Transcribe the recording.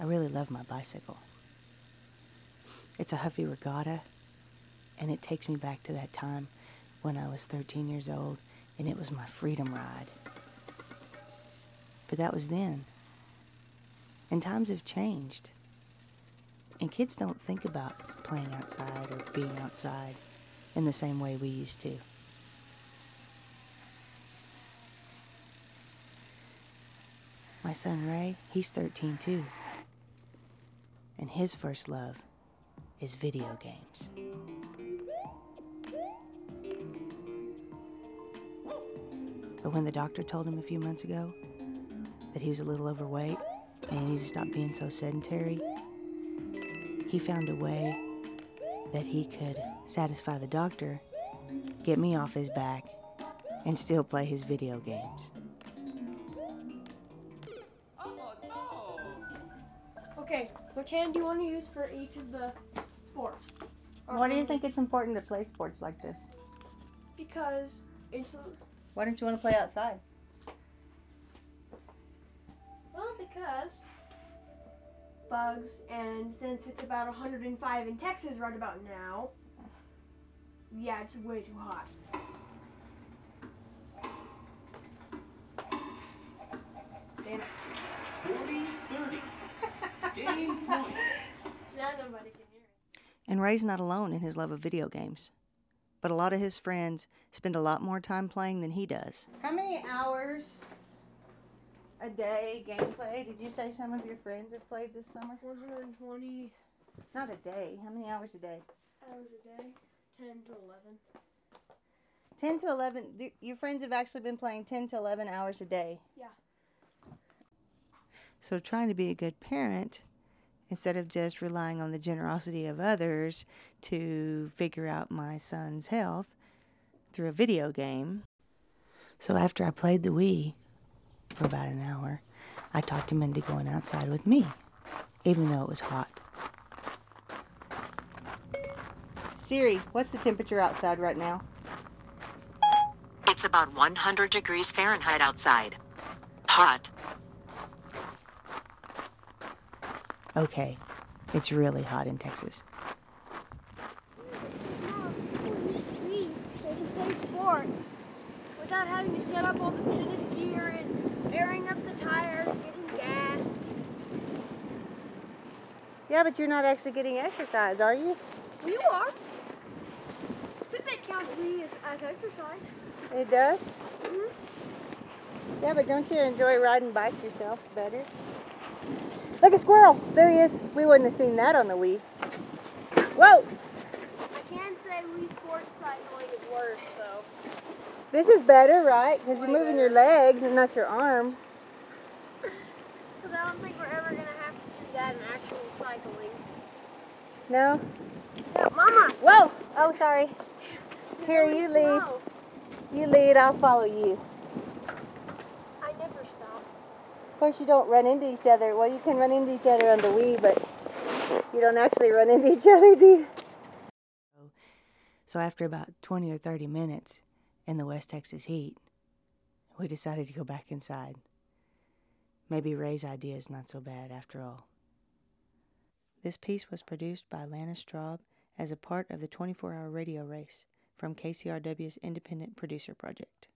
I really love my bicycle. It's a Huffy Regatta, and it takes me back to that time when I was 13 years old and it was my freedom ride. But that was then. And times have changed. And kids don't think about playing outside or being outside in the same way we used to. My son Ray, he's 13 too. And his first love is video games. But when the doctor told him a few months ago that he was a little overweight and he needed to stop being so sedentary, he found a way that he could satisfy the doctor, get me off his back, and still play his video games. Okay, which hand do you want to use for each of the sports? Or Why do you think it's important to play sports like this? Because it's Why don't you want to play outside? well because bugs and since it's about 105 in Texas right about now, yeah, it's way too hot. Damn it. 40 30. Game point. Now nobody can hear it. And Ray's not alone in his love of video games. But a lot of his friends spend a lot more time playing than he does. How many hours a day gameplay did you say some of your friends have played this summer? 120 Not a day. How many hours a day? hours a day, 10 to 11. 10 to 11. th- Your friends have actually been playing 10 to 11 hours a day. Yeah. So, trying to be a good parent, instead of just relying on the generosity of others to figure out my son's health through a video game. So, after I played the Wii for about an hour, I talked him into going outside with me, even though it was hot. Siri, what's the temperature outside right now? It's about 100 degrees Fahrenheit outside. Hot. Okay, it's really hot in Texas. we they can play sports without having to set up all the tennis gear and airing up the tires, getting gas. Yeah, but you're not actually getting exercise, are you? Well, you are. Fitbit counts me as, as exercise. It does? Mhm. Yeah, but don't you enjoy riding bikes yourself better? Look, a squirrel! There he is. We wouldn't have seen that on the Wii. Whoa! I can say Wii Sports cycling is worse, though. This is better, right? Because you're moving your legs and not your arm. Because I don't think we're ever going to have to do that in actual cycling. No? Yeah, Mama! Whoa! Oh, sorry. Here, you lead. slow. You lead, I'll follow you. I never stop. Of course, you don't run into each other. Well, you can run into each other on the Wii, but you don't actually run into each other, do you? So, after about 20 or 30 minutes in the West Texas heat, we decided to go back inside. Maybe Ray's idea is not so bad after all. This piece was produced by Lana Straub as a part of the 24 hour radio race from KCRW's Independent Producer Project.